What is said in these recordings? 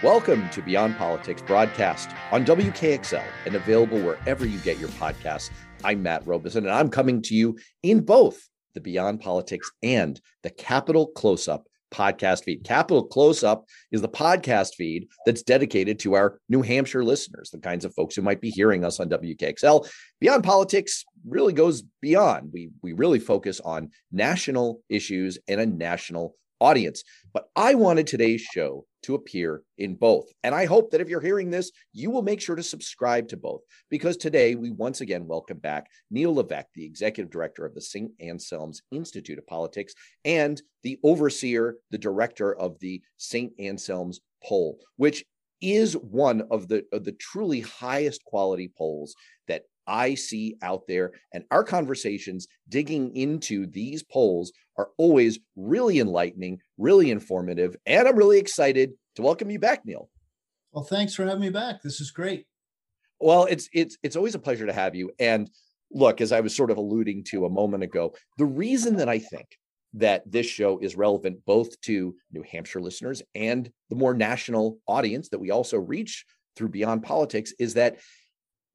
Welcome to Beyond Politics broadcast on WKXL and available wherever you get your podcasts. I'm Matt Robison, and I'm coming to you in both the Beyond Politics and the Capital Close Up podcast feed. Capital Close Up is the podcast feed that's dedicated to our New Hampshire listeners, the kinds of folks who might be hearing us on WKXL. Beyond Politics really goes beyond. We we really focus on national issues and a national audience. But I wanted today's show to appear in both. And I hope that if you're hearing this, you will make sure to subscribe to both because today we once again welcome back Neil Levesque, the executive director of the St. Anselm's Institute of Politics and the overseer, the director of the St. Anselm's poll, which is one of the, of the truly highest quality polls that I see out there. And our conversations digging into these polls are always really enlightening, really informative. And I'm really excited to welcome you back, Neil. Well, thanks for having me back. This is great. Well, it's it's it's always a pleasure to have you. And look, as I was sort of alluding to a moment ago, the reason that I think that this show is relevant both to New Hampshire listeners and the more national audience that we also reach through Beyond Politics is that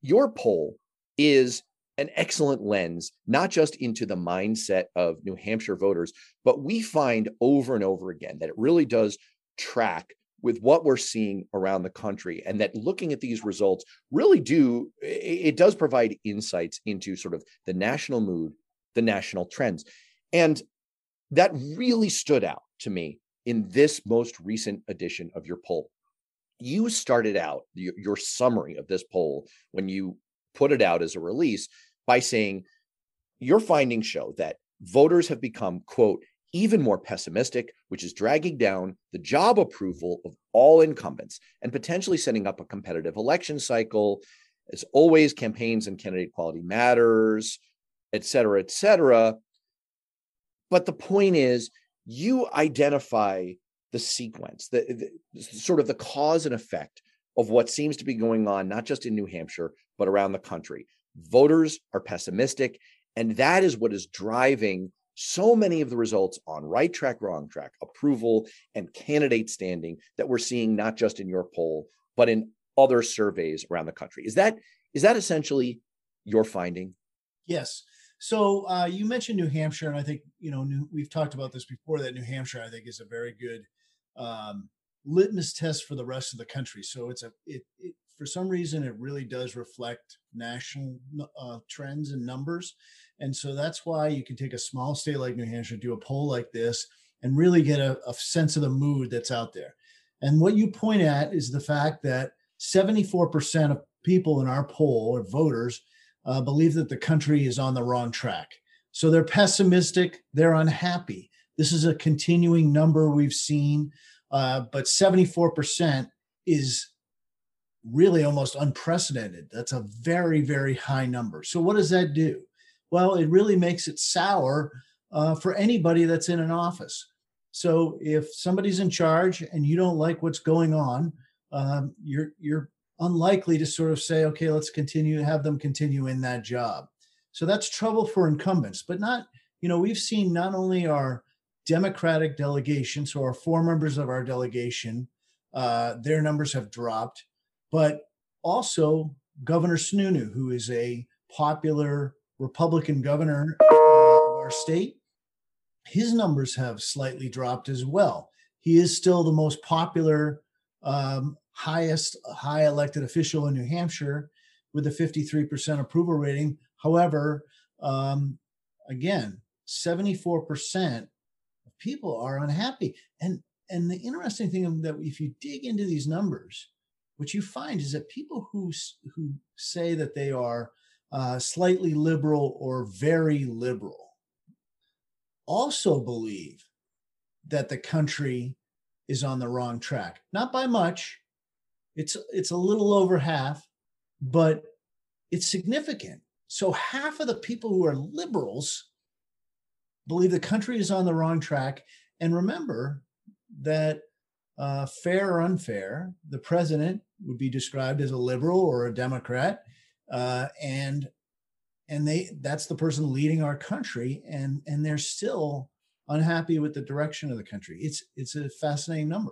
your poll is an excellent lens, not just into the mindset of New Hampshire voters, but we find over and over again that it really does track with what we're seeing around the country and that looking at these results really do it does provide insights into sort of the national mood the national trends. And that really stood out to me in this most recent edition of your poll. You started out your, summary of this poll when you put it out as a release by saying your findings show that voters have become, quote, even more pessimistic, which is dragging down the job approval of all incumbents and potentially setting up a competitive election cycle. As always, campaigns and candidate quality matters, et cetera, et cetera. But the point is, you identify the sequence, the, the sort of the cause and effect of what seems to be going on, not just in New Hampshire, but around the country. Voters are pessimistic, and that is what is driving so many of the results on right track, wrong track, approval, and candidate standing that we're seeing not just in your poll, but in other surveys around the country. Is that is that essentially your finding? Yes. So uh, you mentioned New Hampshire, and I think you know New, we've talked about this before. That New Hampshire, I think, is a very good um, litmus test for the rest of the country. So it's a it, it for some reason it really does reflect national uh, trends and numbers. And so that's why you can take a small state like new hampshire do a poll like this and really get a, a sense of the mood that's out there. And what you point at is the fact that 74% of people in our poll or voters uh, believe that the country is on the wrong track. So they're pessimistic they're unhappy. This is a continuing number we've seen uh, but 74% is really almost unprecedented. That's a very, very high number. So, what does that do? Well, it really makes it sour uh, for anybody that's in an office. So, if somebody's in charge and you don't like what's going on, um, you're you're unlikely to sort of say, okay, let's continue have them continue in that job. So that's trouble for incumbents, but not. You know, we've seen not only our Democratic delegation, so our four members of our delegation, uh, their numbers have dropped but also Governor Sununu, who is a popular Republican governor of our state. His numbers have slightly dropped as well. He is still the most popular, um, highest high elected official in New Hampshire with a 53% approval rating. However, um, again, 74% of people are unhappy. And and the interesting thing that if you dig into these numbers, what you find is that people who who say that they are uh, slightly liberal or very liberal also believe that the country is on the wrong track. Not by much. It's it's a little over half, but it's significant. So half of the people who are liberals believe the country is on the wrong track. And remember that uh, fair or unfair, the president would be described as a liberal or a Democrat, uh, and and they that's the person leading our country, and and they're still unhappy with the direction of the country. It's it's a fascinating number.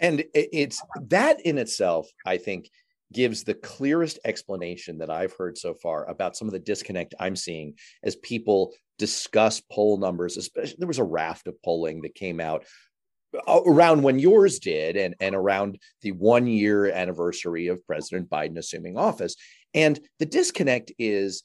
And it's that in itself, I think, gives the clearest explanation that I've heard so far about some of the disconnect I'm seeing as people discuss poll numbers. Especially, there was a raft of polling that came out uh, around when yours did and, and around the one year anniversary of President Biden assuming office. And the disconnect is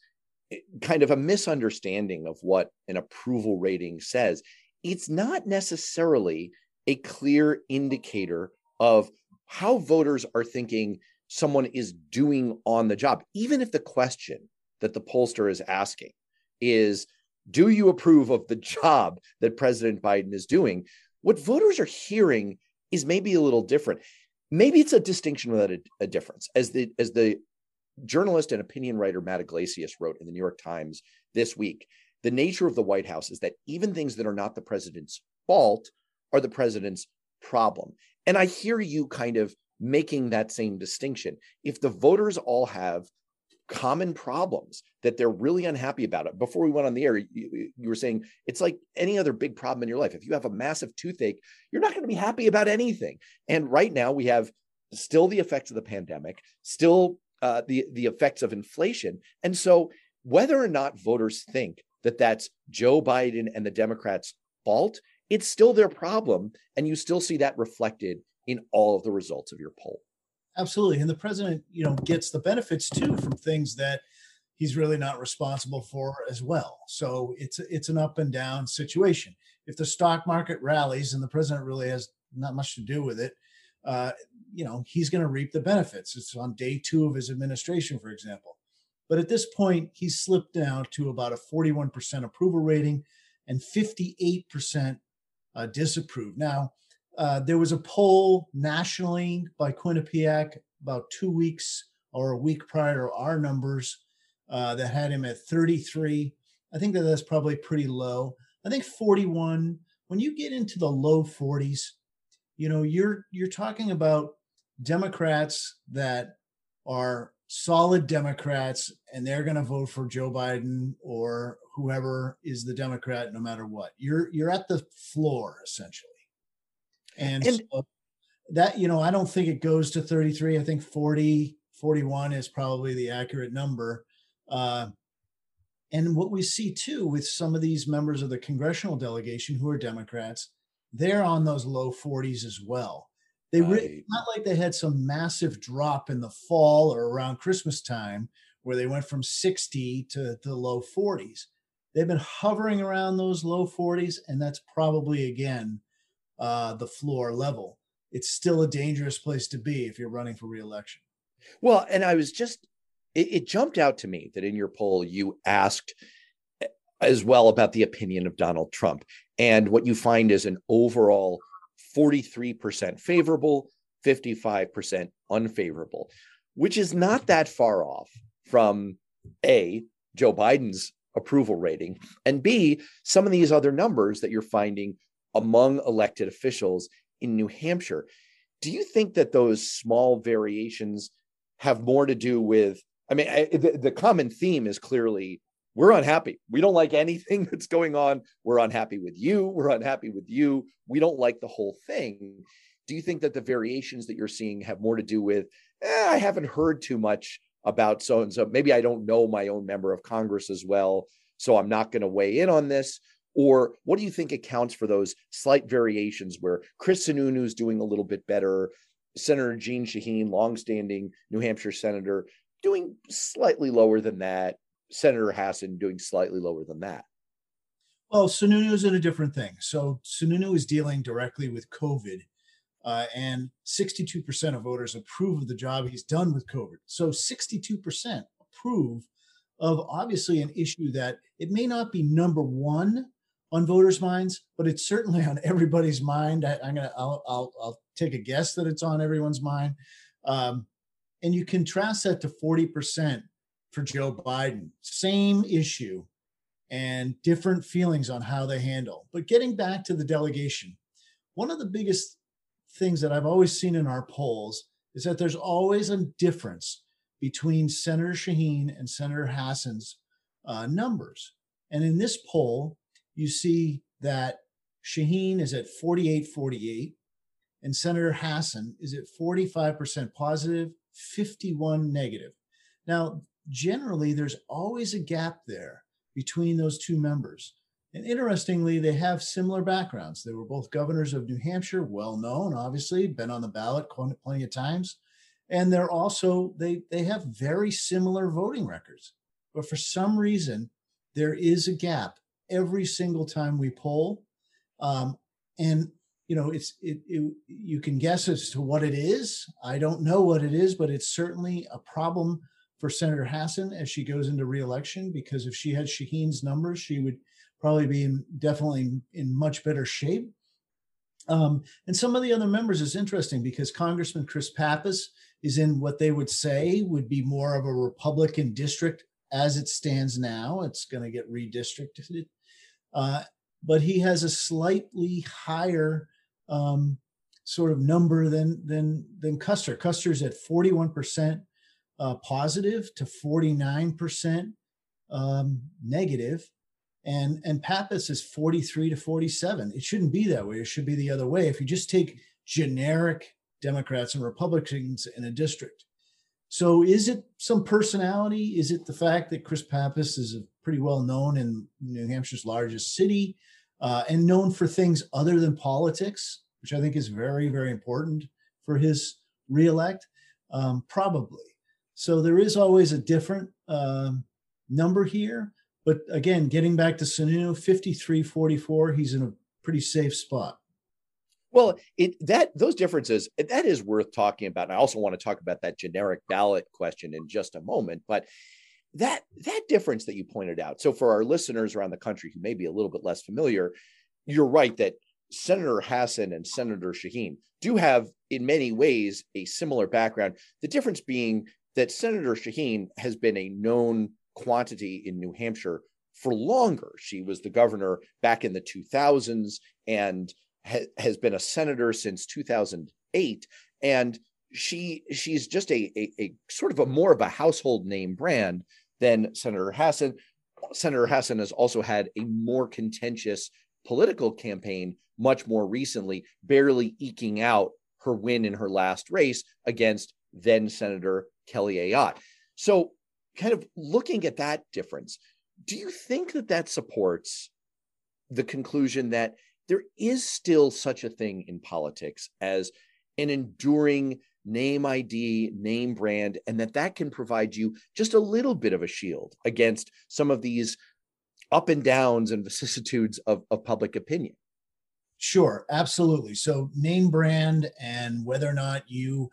eh, kind of a misunderstanding of what an approval rating says. It's not necessarily a clear indicator of how voters are thinking someone is doing on the job, even if the question that the pollster is asking is, Do you approve of the job that President Biden is doing? What voters are hearing is maybe a little different. Maybe it's a distinction without a, a difference. As the as the journalist and opinion writer Matt Yglesias wrote in the New York Times this week, the nature of the White House is that even things that are not the president's fault are the president's problem. And I hear you kind of making that same distinction. If the voters all have common problems that they're really unhappy about it. Before we went on the air, you, you, were saying it's like any other big problem in your life. If you have a massive toothache, you're not going to be happy about anything. And right now we have still the effects of the pandemic, still uh, the the effects of inflation, and so whether or not voters think that that's Joe Biden and the Democrats' fault, it's still their problem, and you still see that reflected in all of the results of your poll. Absolutely. And the president, you know, gets the benefits too from things that he's really not responsible for as well. So it's it's an up and down situation. If the stock market rallies and the president really has not much to do with it, uh, you know, he's going to reap the benefits. It's on day two of his administration, for example. But at this point, he's slipped down to about a 41% approval rating and 58% uh, disapprove. Now, uh, there was a poll nationally by Quinnipiac about two weeks or a week prior to our numbers uh, that had him at 33. I think that that's probably pretty low. I think 41. When you get into the low 40s, you know you're you're talking about Democrats that are solid Democrats and they're going to vote for Joe Biden or whoever is the Democrat no matter what. You're you're at the floor essentially. And, and so that, you know, I don't think it goes to 33. I think 40, 41 is probably the accurate number. Uh, and what we see too with some of these members of the congressional delegation who are Democrats, they're on those low 40s as well. They right. not like they had some massive drop in the fall or around Christmas time where they went from 60 to the low 40s. They've been hovering around those low 40s, and that's probably again uh, the floor level. It's still a dangerous place to be if you're running for reelection. Well, and I was just, it, it jumped out to me that in your poll, you asked eh, as well about the opinion of Donald Trump. And what you find is an overall 43% favorable, 55% unfavorable, which is not that far off from A, Joe Biden's approval rating, and B, some of these other numbers that you're finding among elected officials in New Hampshire. Do you think that those small variations have more to do with? I mean, I, the, the common theme is clearly we're unhappy. We don't like anything that's going on. We're unhappy with you. We're unhappy with you. We don't like the whole thing. Do you think that the variations that you're seeing have more to do with, eh, I haven't heard too much about so and so? Maybe I don't know my own member of Congress as well. So I'm not going to weigh in on this. Or what do you think accounts for those slight variations where Chris Sununu is doing a little bit better, Senator Jeanne Shaheen, longstanding New Hampshire senator, doing slightly lower than that, Senator Hassan doing slightly lower than that? Well, Sununu is in a different thing. So Sununu is dealing directly with COVID, uh, and 62% of voters approve of the job he's done with COVID. So 62% approve of obviously an issue that it may not be number one on voters' minds, but it's certainly on everybody's mind. I, am gonna, I'll, I'll, I'll, take a guess that it's on everyone's mind. Um, and you contrast that to 40% for Joe Biden, same issue and different feelings on how they handle. But getting back to the delegation, one of the biggest things that I've always seen in our polls is that there's always a difference between Senator Shaheen and Senator Hassan's uh, numbers. And in this poll, you see that Shaheen is at 48 48 and Senator Hassan is at 45% positive, 51 negative. Now, generally, there's always a gap there between those two members. And interestingly, they have similar backgrounds. They were both governors of New Hampshire, well known, obviously, been on the ballot plenty of times. And they're also, they, they have very similar voting records. But for some reason, there is a gap every single time we poll. Um, and you know, it's it, it, you can guess as to what it is. I don't know what it is, but it's certainly a problem for Senator Hassan as she goes into reelection because if she had Shaheen's numbers, she would probably be in, definitely in much better shape. Um, and some of the other members is interesting because Congressman Chris Pappas is in what they would say would be more of a Republican district as it stands now. It's going to get redistricted. Uh, but he has a slightly higher um, sort of number than than than Kuster. Kuster's at 41% uh, positive to 49% um, negative and and Pappas is 43 to 47. It shouldn't be that way. It should be the other way. If you just take generic Democrats and Republicans in a district. So is it some personality? Is it the fact that Chris Pappas is pretty well known in New Hampshire's largest city uh, and known for things other than politics, which I think is very, very important for his reelect? Um, probably. So there is always a different um, number here. But again, getting back to Sununu, 53 44, he's in a pretty safe spot. Well, it that those differences eh, that is worth talking about. And I also want to talk about that generic ballot question in just a moment. But that that difference that you pointed out. So for our listeners around the country who may be a little bit less familiar, you're right that Senator Hassan and Senator Shaheen do have, in many ways, a similar background. The difference being that Senator Shaheen has been a known quantity in New Hampshire for longer. She was the governor back in the 2000s and ha- has been a senator since 2008. And she she's just a, a, a sort of a more of a household name brand than Senator Hassan. Senator Hassan has also had a more contentious political campaign much more recently, barely eking out her win in her last race against then Senator Kelly Ayotte. So kind of looking at that difference, do you think that that supports the conclusion that there is still such a thing in politics as an enduring name ID, name brand, and that that can provide you just a little bit of a shield against some of these up and downs and vicissitudes of, of public opinion? Sure, absolutely. So, name brand and whether or not you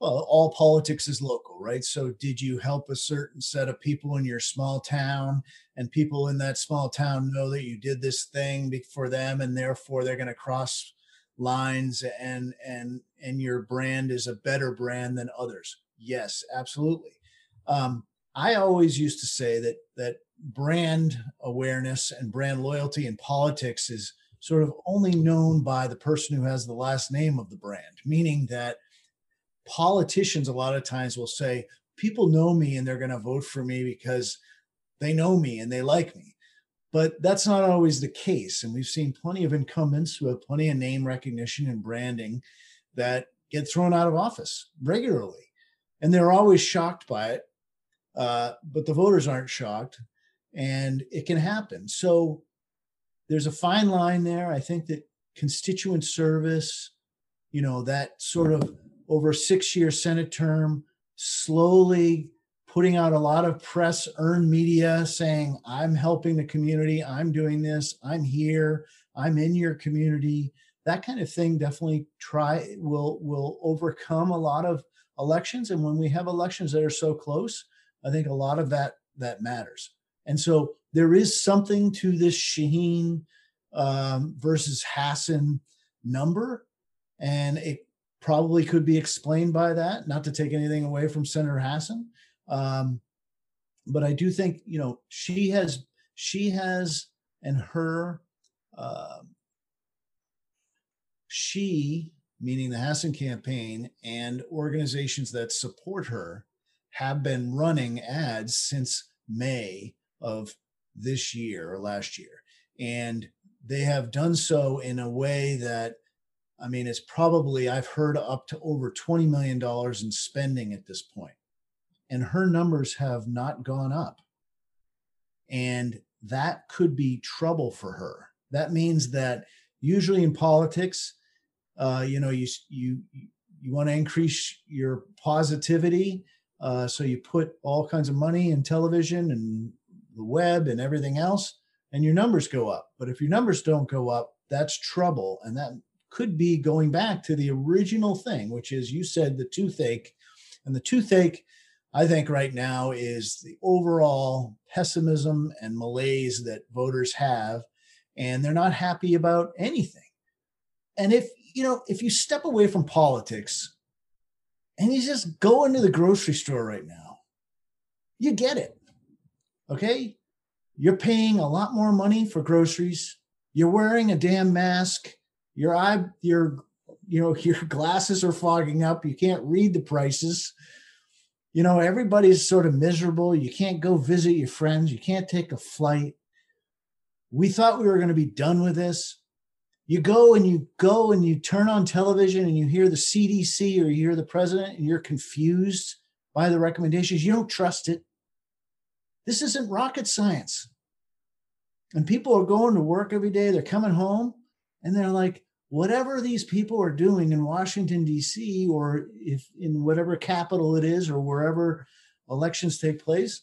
well, all politics is local, right? So, did you help a certain set of people in your small town, and people in that small town know that you did this thing for them, and therefore they're going to cross lines, and and and your brand is a better brand than others? Yes, absolutely. Um, I always used to say that that brand awareness and brand loyalty in politics is sort of only known by the person who has the last name of the brand, meaning that politicians a lot of times will say, people know me and they're going to vote for me because they know me and they like me. But that's not always the case. And we've seen plenty of incumbents who have plenty of name recognition and branding that get thrown out of office regularly. And they're always shocked by it. Uh, but the voters aren't shocked. And it can happen. So there's a fine line there. I think that constituent service, you know, that sort of over a six year Senate term, slowly putting out a lot of press, earned media saying, I'm helping the community, I'm doing this, I'm here, I'm in your community. That kind of thing definitely try will will overcome a lot of elections. And when we have elections that are so close, I think a lot of that that matters. And so there is something to this Shaheen um, versus Hassan number, and it probably could be explained by that. Not to take anything away from Senator Hassan, um, but I do think you know she has she has and her uh, she meaning the Hassan campaign and organizations that support her have been running ads since May of this year or last year, and they have done so in a way that I mean, it's probably, I've heard up to over $20 million in spending at this point. And her numbers have not gone up. And that could be trouble for her. That means that usually in politics, uh, you know, you, you, you want to increase your positivity. Uh, so you put all kinds of money in television and the web and everything else, and your numbers go up. But if your numbers don't go up, that's trouble. And that could be going back to the original thing, which is you said the toothache. And the toothache, I think, right now is the overall pessimism and malaise that voters have, and they're not happy about anything. And if you know, if you step away from politics and you just go into the grocery store right now, you get it. Okay. You're paying a lot more money for groceries. You're wearing a damn mask. Your eye, your, you know, your glasses are fogging up. You can't read the prices. You know, everybody's sort of miserable. You can't go visit your friends. You can't take a flight. We thought we were going to be done with this you go and you go and you turn on television and you hear the CDC or you hear the president and you're confused by the recommendations. You don't trust it. This isn't rocket science. And people are going to work every day, they're coming home and they're like, whatever these people are doing in Washington, D.C., or if in whatever capital it is or wherever elections take place,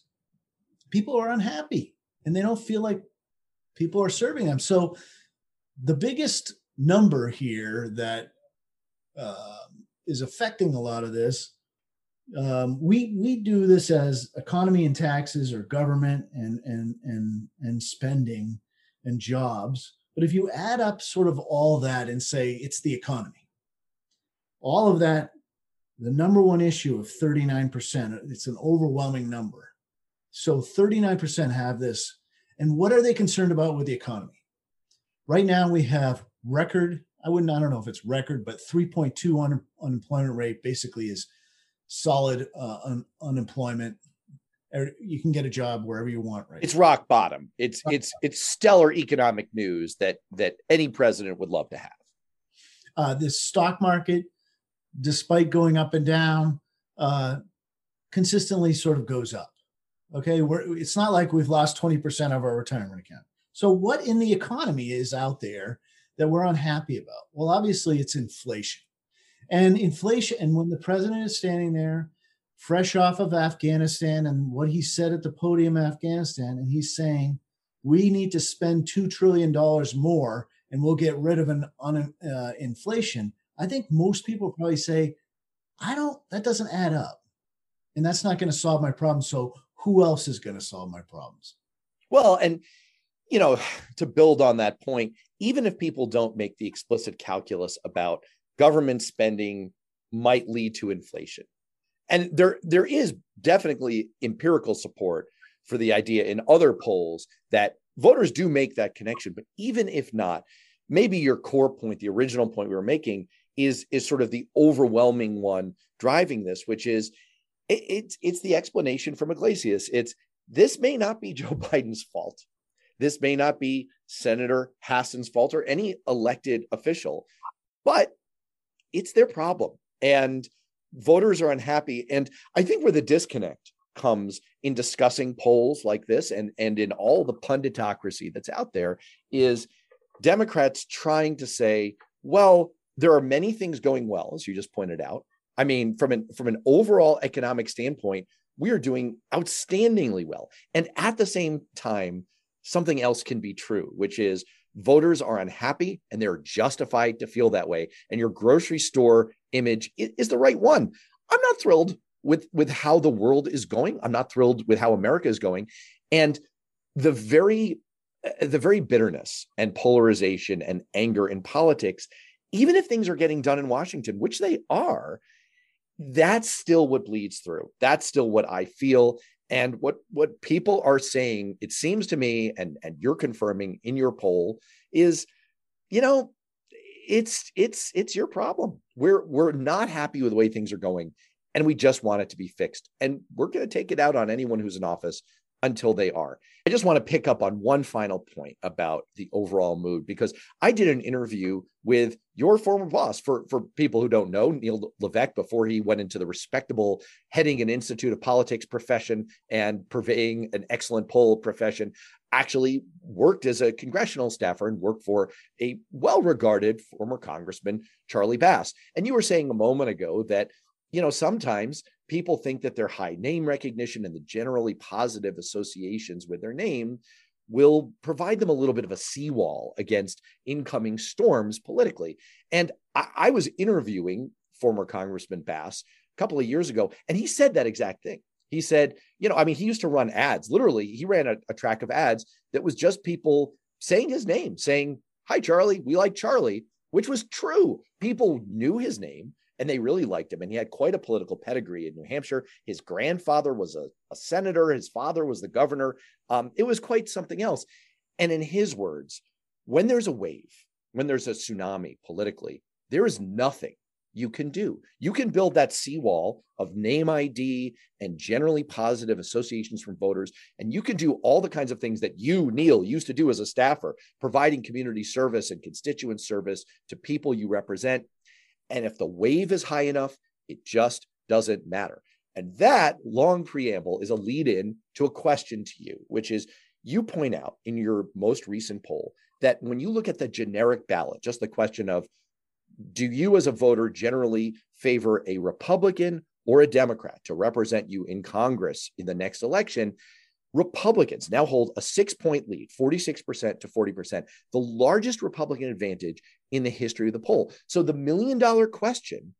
people are unhappy and they don't feel like people are serving them. So the biggest number here that uh, is affecting a lot of this um, we we do this as economy and taxes or government and and and and spending and jobs but if you add up sort of all that and say it's the economy all of that the number one issue of 39% it's an overwhelming number so 39% have this and what are they concerned about with the economy Right now, we have record. I wouldn't. I don't know if it's record, but 3.2 un, unemployment rate basically is solid uh, un, unemployment. You can get a job wherever you want. Right. It's rock bottom. It's it's it's stellar economic news that that any president would love to have. Uh, this stock market, despite going up and down, uh, consistently sort of goes up. Okay, We're, it's not like we've lost 20% of our retirement account. So, what in the economy is out there that we're unhappy about? Well, obviously, it's inflation. And inflation, and when the president is standing there, fresh off of Afghanistan and what he said at the podium in Afghanistan, and he's saying, we need to spend $2 trillion more and we'll get rid of an un, uh, inflation. I think most people probably say, I don't, that doesn't add up. And that's not going to solve my problem. So who else is going to solve my problems? Well, and you know, to build on that point, even if people don't make the explicit calculus about government spending might lead to inflation. And there there is definitely empirical support for the idea in other polls that voters do make that connection, but even if not, maybe your core point, the original point we were making is is sort of the overwhelming one driving this, which is it, it's it's the explanation from Yglesias. It's this may not be Joe Biden's fault. This may not be Senator Hassan's fault or any elected official, but it's their problem. And voters are unhappy. And I think where the disconnect comes in discussing polls like this and, and in all the punditocracy that's out there is Democrats trying to say, well, there are many things going well, as you just pointed out. I mean, from an from an overall economic standpoint, we are doing outstandingly well. And at the same time, something else can be true, which is voters are unhappy and they're justified to feel that way. And your grocery store image is the right one. I'm not thrilled with with how the world is going. I'm not thrilled with how America is going. And the very uh, the very bitterness and polarization and anger in politics, even if things are getting done in Washington, which they are, that's still what bleeds through. That's still what I feel. And what what people are saying, it seems to me, and and you're confirming in your poll, is, you know, it's it's it's your problem. We're we're not happy with the way things are going, and we just want it to be fixed. And we're going to take it out on anyone who's in office until they are. I just want to pick up on one final point about the overall mood because I did an interview with your former boss for, for people who don't know, Neil Levesque, before he went into the respectable heading an Institute of Politics profession and purveying an excellent poll profession, actually worked as a congressional staffer and worked for a well regarded former Congressman, Charlie Bass. And you were saying a moment ago that, you know, sometimes people think that their high name recognition and the generally positive associations with their name will provide them a little bit of a seawall against incoming storms politically. And I, I, was interviewing former Congressman Bass a couple of years ago, and he said that exact thing. He said, you know, I mean, he used to run ads. Literally, he ran a, a track of ads that was just people saying his name, saying, Hi, Charlie, we like Charlie, which was true. People knew his name and they really liked him. And he had quite a political pedigree in New Hampshire. His grandfather was a, a senator, his father was the governor. Um, it was quite something else. And in his words, when there's a wave, when there's a tsunami politically, there is nothing you can do. You can build that seawall of name ID and generally positive associations from voters. And you can do all the kinds of things that you, Neil, used to do as a staffer, providing community service and constituent service to people you represent. And if the wave is high enough, it just doesn't matter. And that long preamble is a lead in to a question to you, which is you point out in your most recent poll that when you look at the generic ballot, just the question of do you as a voter generally favor a Republican or a Democrat to represent you in Congress in the next election? Republicans now hold a six point lead, 46% to 40%, the largest Republican advantage in the history of the poll. So the million dollar question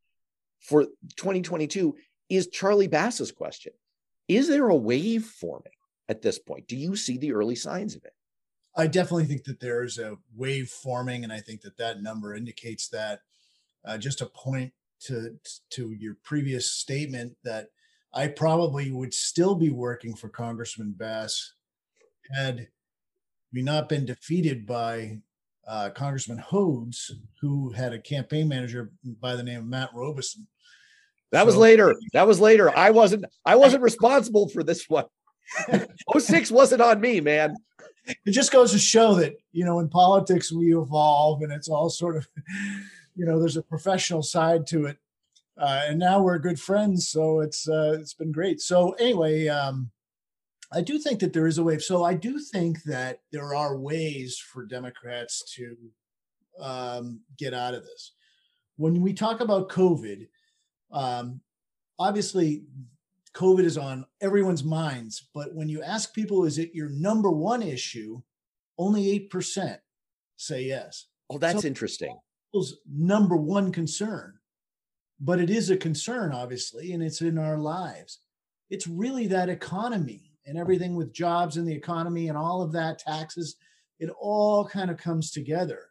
for 2022 is Charlie Bass's question. Is there a wave forming at this point? Do you see the early signs of it? I definitely think that there's a wave forming, and I think that that number indicates that. Uh, just a point to to your previous statement that I probably would still be working for Congressman Bass had we not been defeated by uh, Congressman Hodes, who had a campaign manager by the name of Matt Robison. That so, was later. That was later. I wasn't. I wasn't responsible for this one. 06 wasn't on me, man. It just goes to show that you know in politics we evolve, and it's all sort of you know there's a professional side to it uh, and now we're good friends. So it's uh, it's been great. So anyway, um, I do think that there is a wave. So I do think that there are ways for Democrats to um, get out of this. When we talk about COVID, um, obviously COVID is on everyone's minds. But when you ask people, is it your number one issue? Only eight percent say yes. Oh, that's so interesting. Number one concern but it is a concern, obviously, and it's in our lives. It's really that economy and everything with jobs and the economy and all of that, taxes, it all kind of comes together.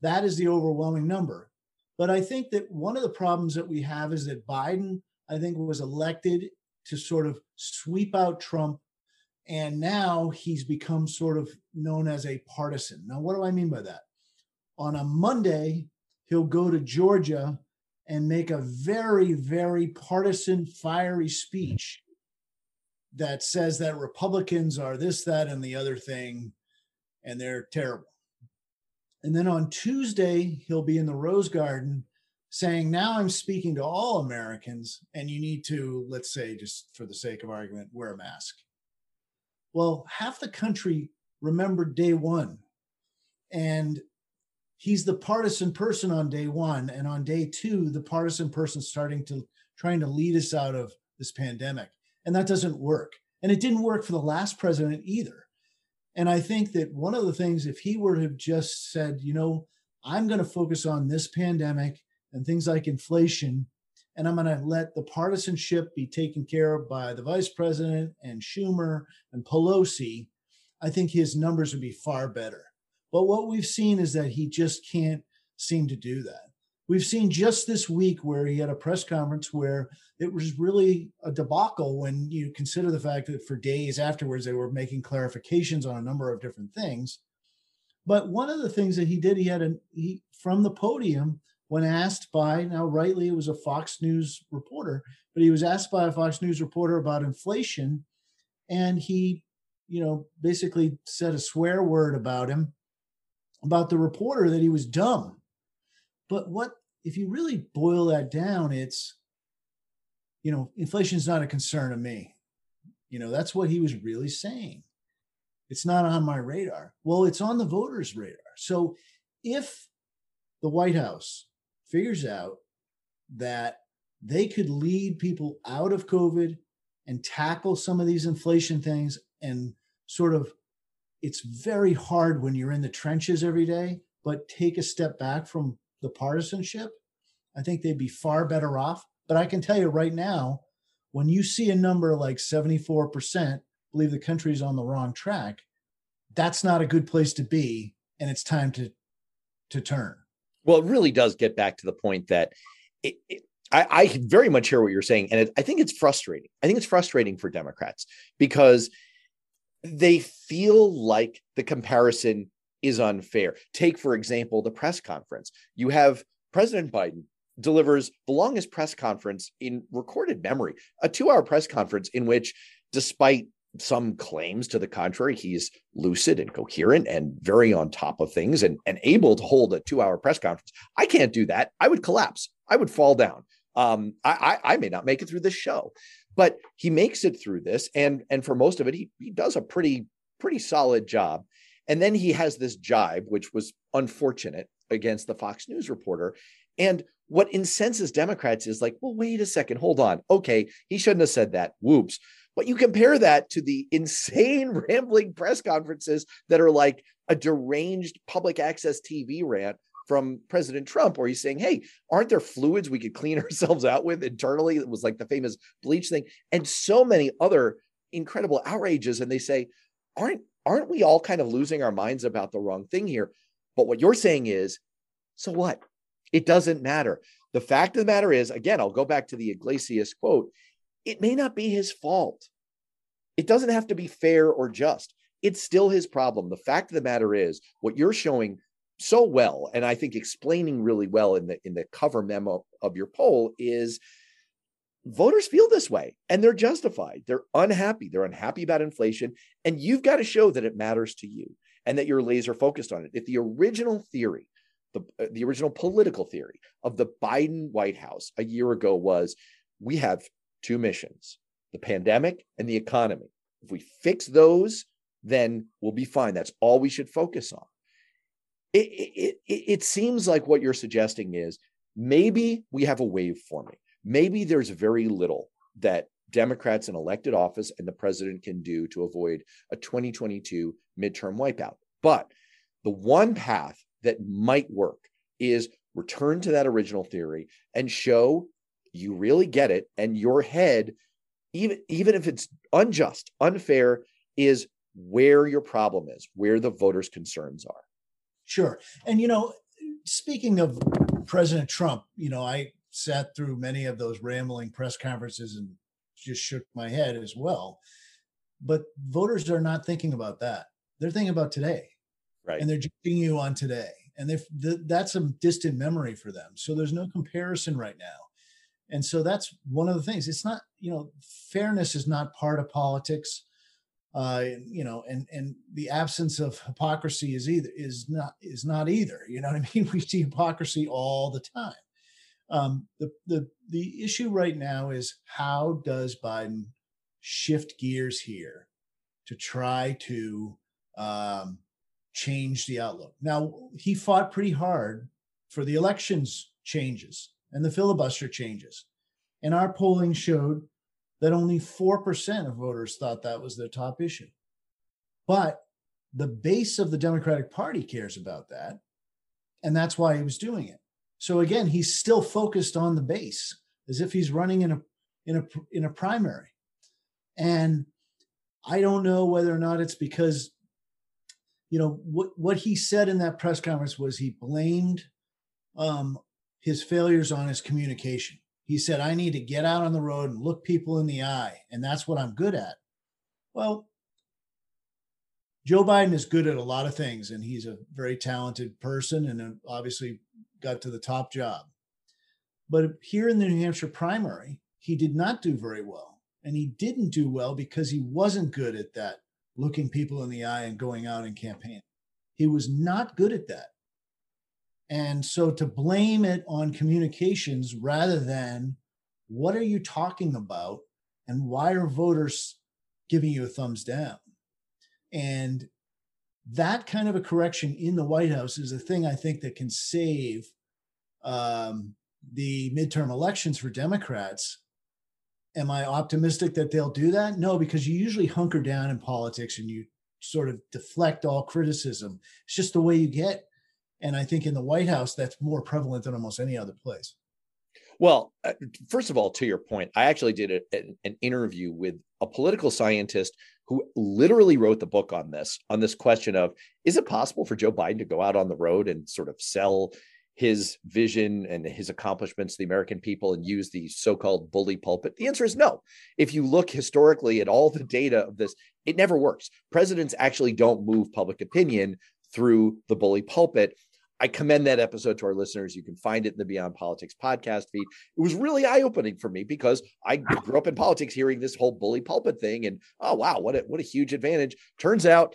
That is the overwhelming number. But I think that one of the problems that we have is that Biden, I think, was elected to sort of sweep out Trump. And now he's become sort of known as a partisan. Now, what do I mean by that? On a Monday, he'll go to Georgia and make a very, very partisan, fiery speech that says that Republicans are this, that, and the other thing, and they're terrible. And then on Tuesday, he'll be in the Rose Garden saying, Now I'm speaking to all Americans, and you need to, let's say, just for the sake of argument, wear a mask. Well, half the country remembered day one. And he's the partisan person on day one and on day two the partisan person starting to trying to lead us out of this pandemic and that doesn't work. And it didn't work for the last president either. And i think that one of the things if he were to have just said you know i'm going to focus on this pandemic and things like inflation and i'm going to let the partisanship be taken care of by the vice president and schumer and pelosi i think his numbers would be far better. But what we've seen is that he just can't seem to do that. We've seen just this week where he had a press conference where it was really a debacle when you consider the fact that for days afterwards they were making clarifications on a number of different things. But one of the things that he did, he had a he from the podium when asked by now rightly it was a Fox News reporter, but he was asked by a Fox News reporter about inflation, and he you know, basically said a swear word about him, about the reporter that he was dumb. But what, if you really boil that down, it's, you know, inflation is not a concern of me. You know, that's what he was really saying. It's not on my radar. Well, it's on the voters' radar. So if the White House figures out that they could lead people out of COVID and tackle some of these inflation things and sort of it's very hard when you're in the trenches every day, but take a step back from the partisanship. I think they'd be far better off. But I can tell you right now, when you see a number like 74% believe the country's on the wrong track, that's not a good place to be. And it's time to to turn. Well, it really does get back to the point that it, it, I, I, very much hear what you're saying. And it, I think it's frustrating. I think it's frustrating for Democrats because they feel like the comparison is unfair. Take, for example, the press conference. You have President Biden delivers the longest press conference in recorded memory, a two hour press conference in which, despite some claims to the contrary, he's lucid and coherent and very on top of things and, and able to hold a two hour press conference. I can't do that. I would collapse, I would fall down. Um, I, I, I may not make it through this show, but he makes it through this. And, and for most of it, he, he does a pretty, pretty solid job. And then he has this jibe, which was unfortunate against the Fox News reporter. And what incenses Democrats is like, well, wait a second, hold on. Okay, he shouldn't have said that. Whoops. But you compare that to the insane rambling press conferences that are like a deranged public access TV rant from President Trump, where he's saying, Hey, aren't there fluids we could clean ourselves out with internally? It was like the famous bleach thing, and so many other incredible outrages. And they say, Aren't aren't we all kind of losing our minds about the wrong thing here? But what you're saying is, so what? It doesn't matter. The fact of the matter is, again, I'll go back to the Yglesias quote it may not be his fault. It doesn't have to be fair or just. It's still his problem. The fact of the matter is, what you're showing so well, and I think explaining really well in the in the cover memo of your poll is voters feel this way and they're justified. They're unhappy. They're unhappy about inflation. And you've got to show that it matters to you and that you're laser focused on it. If the original theory, the, uh, the original political theory of the Biden White House a year ago was we have two missions the pandemic and the economy. If we fix those, then we'll be fine. That's all we should focus on. It, it, it, it seems like what you're suggesting is maybe we have a wave forming. Maybe there's very little that Democrats in elected office and the president can do to avoid a 2022 midterm wipeout. But the one path that might work is return to that original theory and show you really get it and your head even even if it's unjust unfair is where your problem is where the voters concerns are sure and you know speaking of president trump you know i sat through many of those rambling press conferences and just shook my head as well. But voters are not thinking about that. They're thinking about today. Right. And they're judging you on today. And they that's a distant memory for them. So there's no comparison right now. And so that's one of the things. It's not you know fairness is not part of politics. Uh you know and and the absence of hypocrisy is either is not is not either. You know what i mean? We see hypocrisy all the time um the the the issue right now is how does biden shift gears here to try to um change the outlook now he fought pretty hard for the elections changes and the filibuster changes. And our polling showed that only 4% of voters thought that was their top issue. But the base of the Democratic Party cares about that. And that's why he was doing it. So again, he's still focused on the base as if he's running in a in a in a primary. And I don't know whether or not it's because you know what what he said in that press conference was he blamed um, his failures on his communication. He said, I need to get out on the road and look people in the eye, and that's what I'm good at. Well, Joe Biden is good at a lot of things, and he's a very talented person and obviously got to the top job. But here in the New Hampshire primary, he did not do very well. And he didn't do well because he wasn't good at that looking people in the eye and going out and campaign. He was not good at that. And so to blame it on communications rather than what are you talking about and why are voters giving you a thumbs down? And that kind of a correction in the White House is a thing I think that can save um, the midterm elections for Democrats. Am I optimistic that they'll do that? No, because you usually hunker down in politics and you sort of deflect all criticism. It's just the way you get. And I think in the White House, that's more prevalent than almost any other place. Well, uh, first of all, to your point, I actually did a, an, an interview with a political scientist who literally wrote the book on this, on this question of is it possible for Joe Biden to go out on the road and sort of sell his vision and his accomplishments to the American people and use the so-called bully pulpit? The answer is no. If you look historically at all the data of this, it never works. Presidents actually don't move public opinion through the bully pulpit. I commend that episode to our listeners. You can find it in the Beyond Politics podcast feed. It was really eye opening for me because I grew up in politics hearing this whole bully pulpit thing, and oh wow, what a what a huge advantage! Turns out,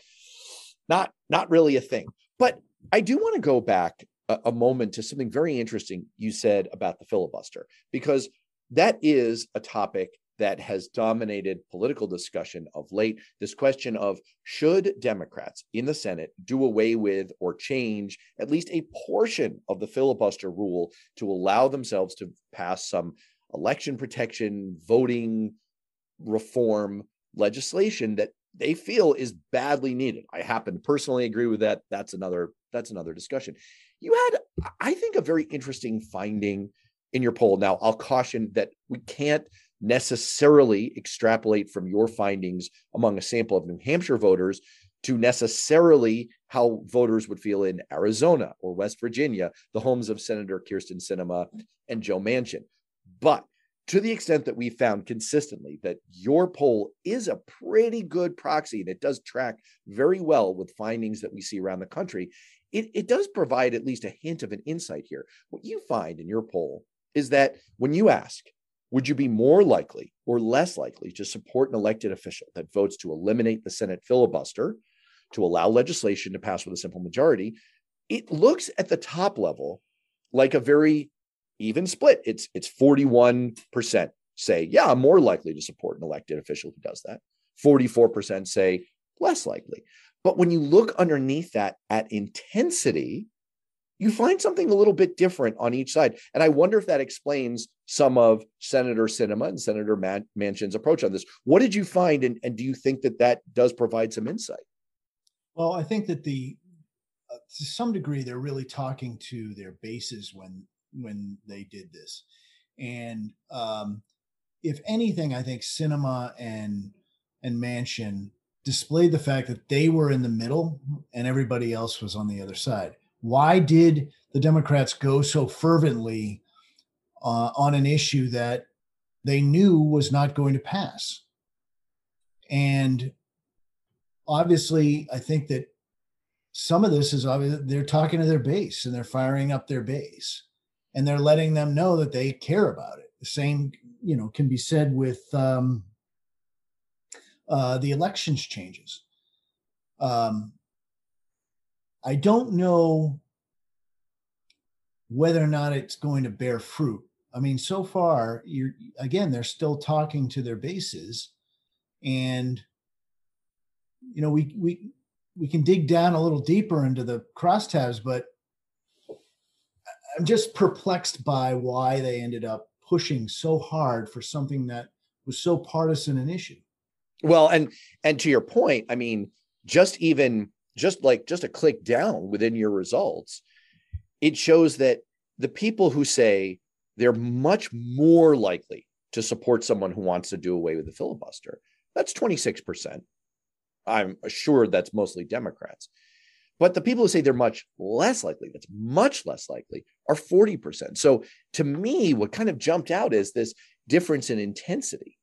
not not really a thing. But I do want to go back a, a moment to something very interesting you said about the filibuster, because that is a topic that has dominated political discussion of late. This question of should Democrats in the Senate do away with or change at least a portion of the filibuster rule to allow themselves to pass some election protection, voting reform legislation that they feel is badly needed. I happen to personally agree with that. That's another that's another discussion. You had, I think, a very interesting finding in your poll. Now, I'll caution that we can't necessarily extrapolate from your findings among a sample of New Hampshire voters to necessarily how voters would feel in Arizona or West Virginia, the homes of Senator Kyrsten Sinema and Joe Manchin. But to the extent that we found consistently that your poll is a pretty good proxy and it does track very well with findings that we see around the country, it, it does provide at least a hint of an insight here. What you find in your poll is that when you ask, would you be more likely or less likely to support an elected official that votes to eliminate the Senate filibuster, to allow legislation to pass with a simple majority? It looks at the top level like a very even split. It's it's 41% say, yeah, I'm more likely to support an elected official who does that. 44% say less likely. But when you look underneath that at intensity, you find something a little bit different on each side. And I wonder if that explains some of Senator Sinema and Senator Man- Manchin's approach on this. What did you find? And, and do you think that that does provide some insight? Well, I think that the, uh, to some degree, they're really talking to their bases when when they did this. And um, if anything, I think Sinema and and Manchin displayed the fact that they were in the middle and everybody else was on the other side. Why did the Democrats go so fervently uh, on an issue that they knew was not going to pass? And obviously, I think that some of this is obvious. They're talking to their base and they're firing up their base and they're letting them know that they care about it. The same, you know, can be said with um, uh, the elections changes. Um, I don't know whether or not it's going to bear fruit. I mean, so far, you're again, they're still talking to their bases, and you know, we we we can dig down a little deeper into the crosstabs, but I'm just perplexed by why they ended up pushing so hard for something that was so partisan an issue. Well, and and to your point, I mean, just even just like just a click down within your results, it shows that the people who say they're much more likely to support someone who wants to do away with the filibuster, that's 26%. I'm assured that's mostly Democrats. But the people who say they're much less likely, that's much less likely, are 40%. So to me, what kind of jumped out is this difference in intensity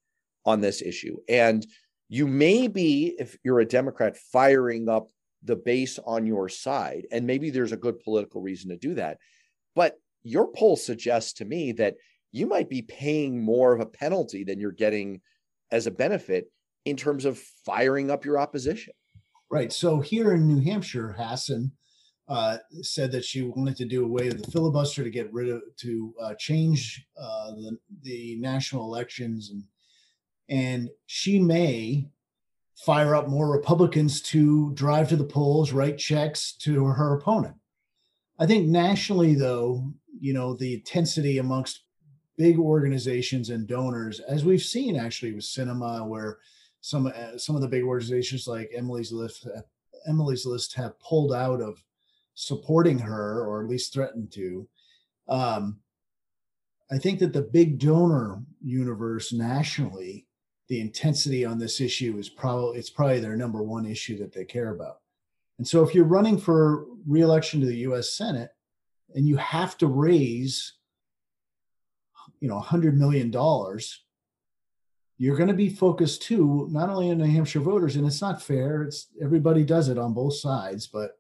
on this issue. And you may be, if you're a Democrat, firing up the base on your side, and maybe there's a good political reason to do that. But your poll suggests to me that you might be paying more of a penalty than you're getting as a benefit in terms of firing up your opposition. Right. So here in New Hampshire, Hassan uh, said that she wanted to do away with the filibuster to get rid of to uh, change uh, the the national elections and and she may fire up more Republicans to drive to the polls, write checks to her opponent. I think nationally, though, you know, the intensity amongst big organizations and donors, as we've seen actually with Sinema, where some uh, some of the big organizations like Emily's List, Emily's List have pulled out of supporting her, or at least threatened to. Um, I think that the big donor universe nationally, the intensity on this issue is probably it's probably their number one issue that they care about. And so, if you're running for reelection to the U.S. Senate, and you have to raise you know, $100 million, you're going to be focused too, not only on New Hampshire voters, and it's not fair. It's everybody does it on both sides, but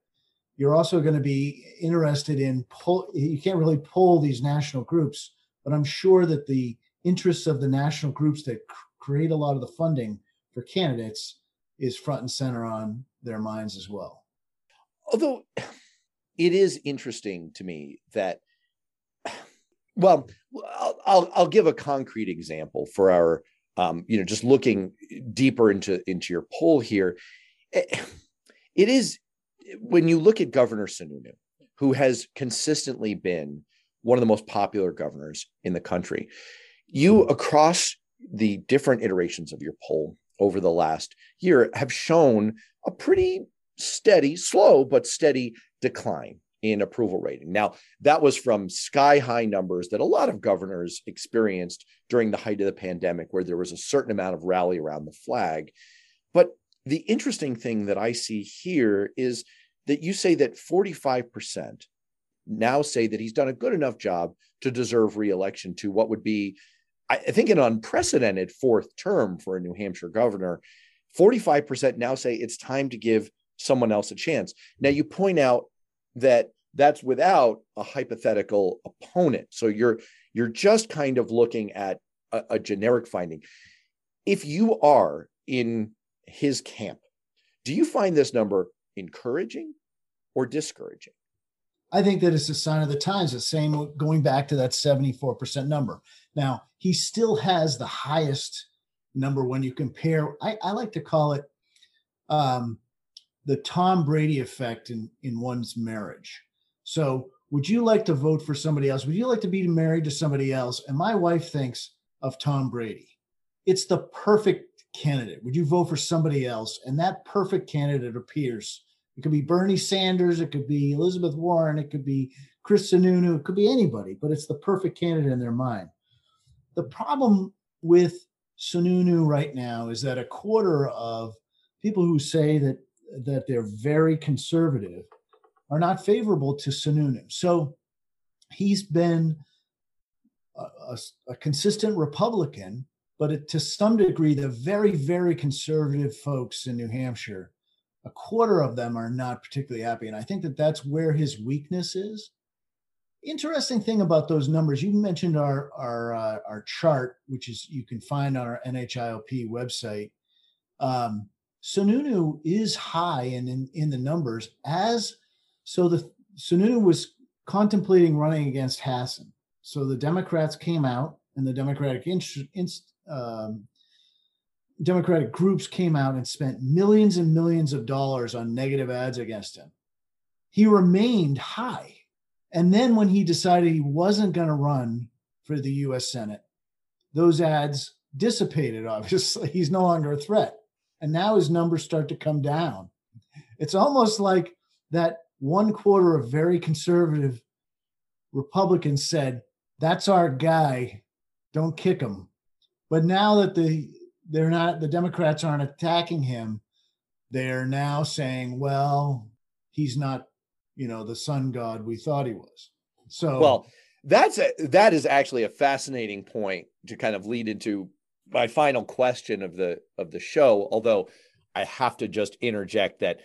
you're also going to be interested in pull. You can't really pull these national groups, but I'm sure that the interests of the national groups that create a lot of the funding for candidates is front and center on their minds as well. Although it is interesting to me that well, I'll, I'll, give a concrete example for our, um, you know, just looking deeper into into your poll here. It is when you look at Governor Sununu, who has consistently been one of the most popular governors in the country. You across the different iterations of your poll over the last year have shown a pretty steady, slow but steady decline in approval rating. Now, that was from sky high numbers that a lot of governors experienced during the height of the pandemic, where there was a certain amount of rally around the flag. But the interesting thing that I see here is that you say that 45% now say that he's done a good enough job to deserve reelection to what would be, I think, an unprecedented fourth term for a New Hampshire governor. 45% now say it's time to give someone else a chance. Now, you point out that that's without a hypothetical opponent. So you're you're just kind of looking at a, a generic finding. If you are in his camp, do you find this number encouraging or discouraging? I think that it's a sign of the times. The same going back to that 74% number. Now, he still has the highest number when you compare, I, I like to call it um, the Tom Brady effect in, in one's marriage. So, would you like to vote for somebody else? Would you like to be married to somebody else? And my wife thinks of Tom Brady. It's the perfect candidate. Would you vote for somebody else? And that perfect candidate appears. It could be Bernie Sanders, it could be Elizabeth Warren, it could be Chris Sununu, it could be anybody, but it's the perfect candidate in their mind. The problem with Sununu right now is that a quarter of people who say that that they're very conservative are not favorable to Sununu. So he's been a, a, a consistent Republican, but it, to some degree, the very, very conservative folks in New Hampshire, a quarter of them are not particularly happy. And I think that that's where his weakness is. Interesting thing about those numbers, you mentioned our our uh, our chart, which is you can find on our NHIOP website. Um, Sununu is high in, in, in the numbers as so the Sununu was contemplating running against Hassan. So the Democrats came out and the Democratic um, Democratic groups came out and spent millions and millions of dollars on negative ads against him. He remained high. And then when he decided he wasn't going to run for the US Senate, those ads dissipated, obviously. He's no longer a threat and now his numbers start to come down. It's almost like that one quarter of very conservative Republicans said, "That's our guy, don't kick him." But now that the they're not the Democrats aren't attacking him, they're now saying, "Well, he's not, you know, the sun god we thought he was." So well, that's a, that is actually a fascinating point to kind of lead into my final question of the of the show although i have to just interject that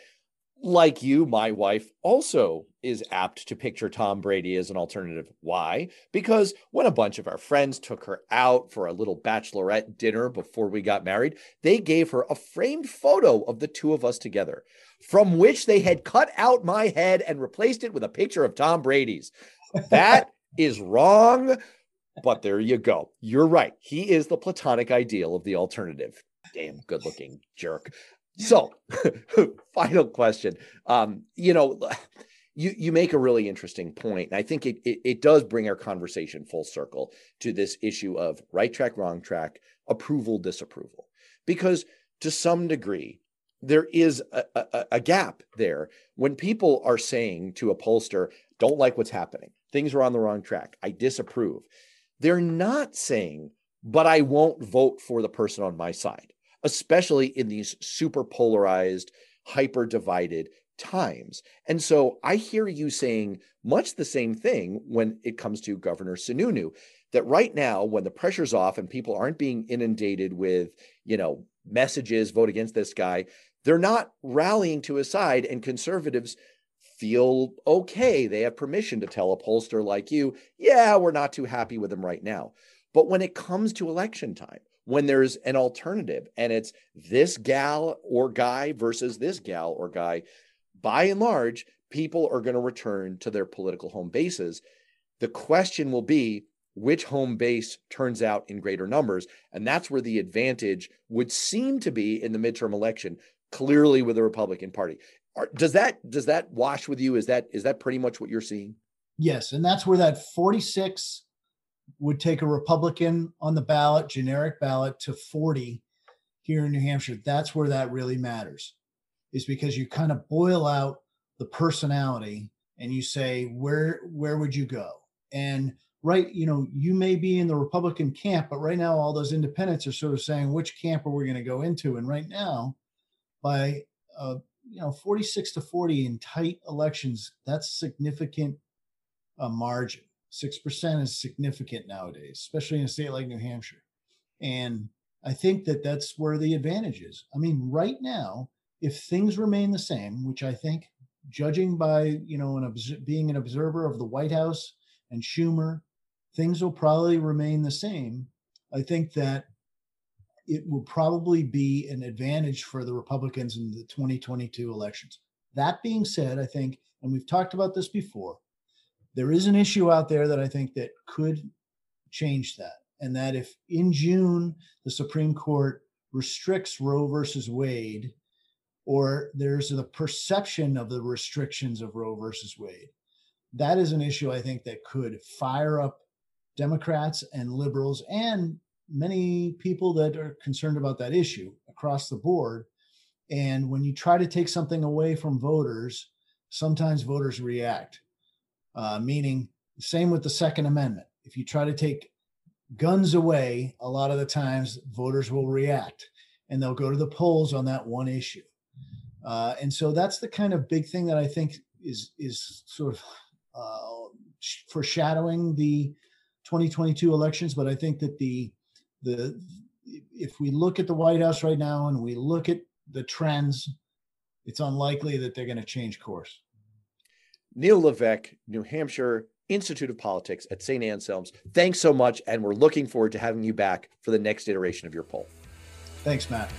like you, my wife also is apt to picture Tom Brady as an alternative. Why? Because when a bunch of our friends took her out for a little bachelorette dinner before we got married, they gave her a framed photo of the two of us together, from which they had cut out my head and replaced it with a picture of Tom Brady's. That is wrong, but there you go. You're right. He is the platonic ideal of the alternative. Damn good looking jerk. So, final question. Um, you know, you you make a really interesting point, and I think it, it it does bring our conversation full circle to this issue of right track, wrong track, approval, disapproval, because to some degree there is a, a, a gap there when people are saying to a pollster, "Don't like what's happening. Things are on the wrong track. I disapprove." They're not saying, "But I won't vote for the person on my side." especially in these super polarized, hyper divided times. And so I hear you saying much the same thing when it comes to Governor Sununu that right now when the pressure's off and people aren't being inundated with, you know, messages vote against this guy, they're not rallying to his side and conservatives feel okay. They have permission to tell a pollster like you, yeah, we're not too happy with them right now. But when it comes to election time, when there's an alternative and it's this gal or guy versus this gal or guy, by and large, people are going to return to their political home bases. The question will be which home base turns out in greater numbers. And that's where the advantage would seem to be in the midterm election, clearly with the Republican Party. Does that does that wash with you? Is that is that pretty much what you're seeing? Yes, and that's where that 46 would take a Republican on the ballot, generic ballot, to 40 here in New Hampshire. That's where that really matters, is because you kind of boil out the personality and you say, where where would you go? And right, you know, you may be in the Republican camp, but right now all those independents are sort of saying, which camp are we going to go into? And right now, by uh, you know 46 to 40 in tight elections, that's significant uh, margin. 6% is significant nowadays, especially in a state like New Hampshire. And I think that that's where the advantage is. I mean, right now, if things remain the same, which I think, judging by you know an obs- being an observer of the White House and Schumer, things will probably remain the same. I think that it will probably be an advantage for the Republicans in the 2022 elections. That being said, I think, and we've talked about this before, there is an issue out there that I think that could change that. And that if in June the Supreme Court restricts Roe versus Wade, or there's the perception of the restrictions of Roe versus Wade, that is an issue I think that could fire up Democrats and liberals and many people that are concerned about that issue across the board. And when you try to take something away from voters, sometimes voters react uh, meaning same with the Second Amendment. If you try to take guns away, a lot of the times voters will react and they'll go to the polls on that one issue. Uh, and so that's the kind of big thing that I think is is sort of uh, foreshadowing the 2022 elections. But I think that the the if we look at the White House right now and we look at the trends, it's unlikely that they're going to change course. Neil Levesque, New Hampshire Institute of Politics at St. Anselm's. Thanks so much. And we're looking forward to having you back for the next iteration of your poll. Thanks, Matt.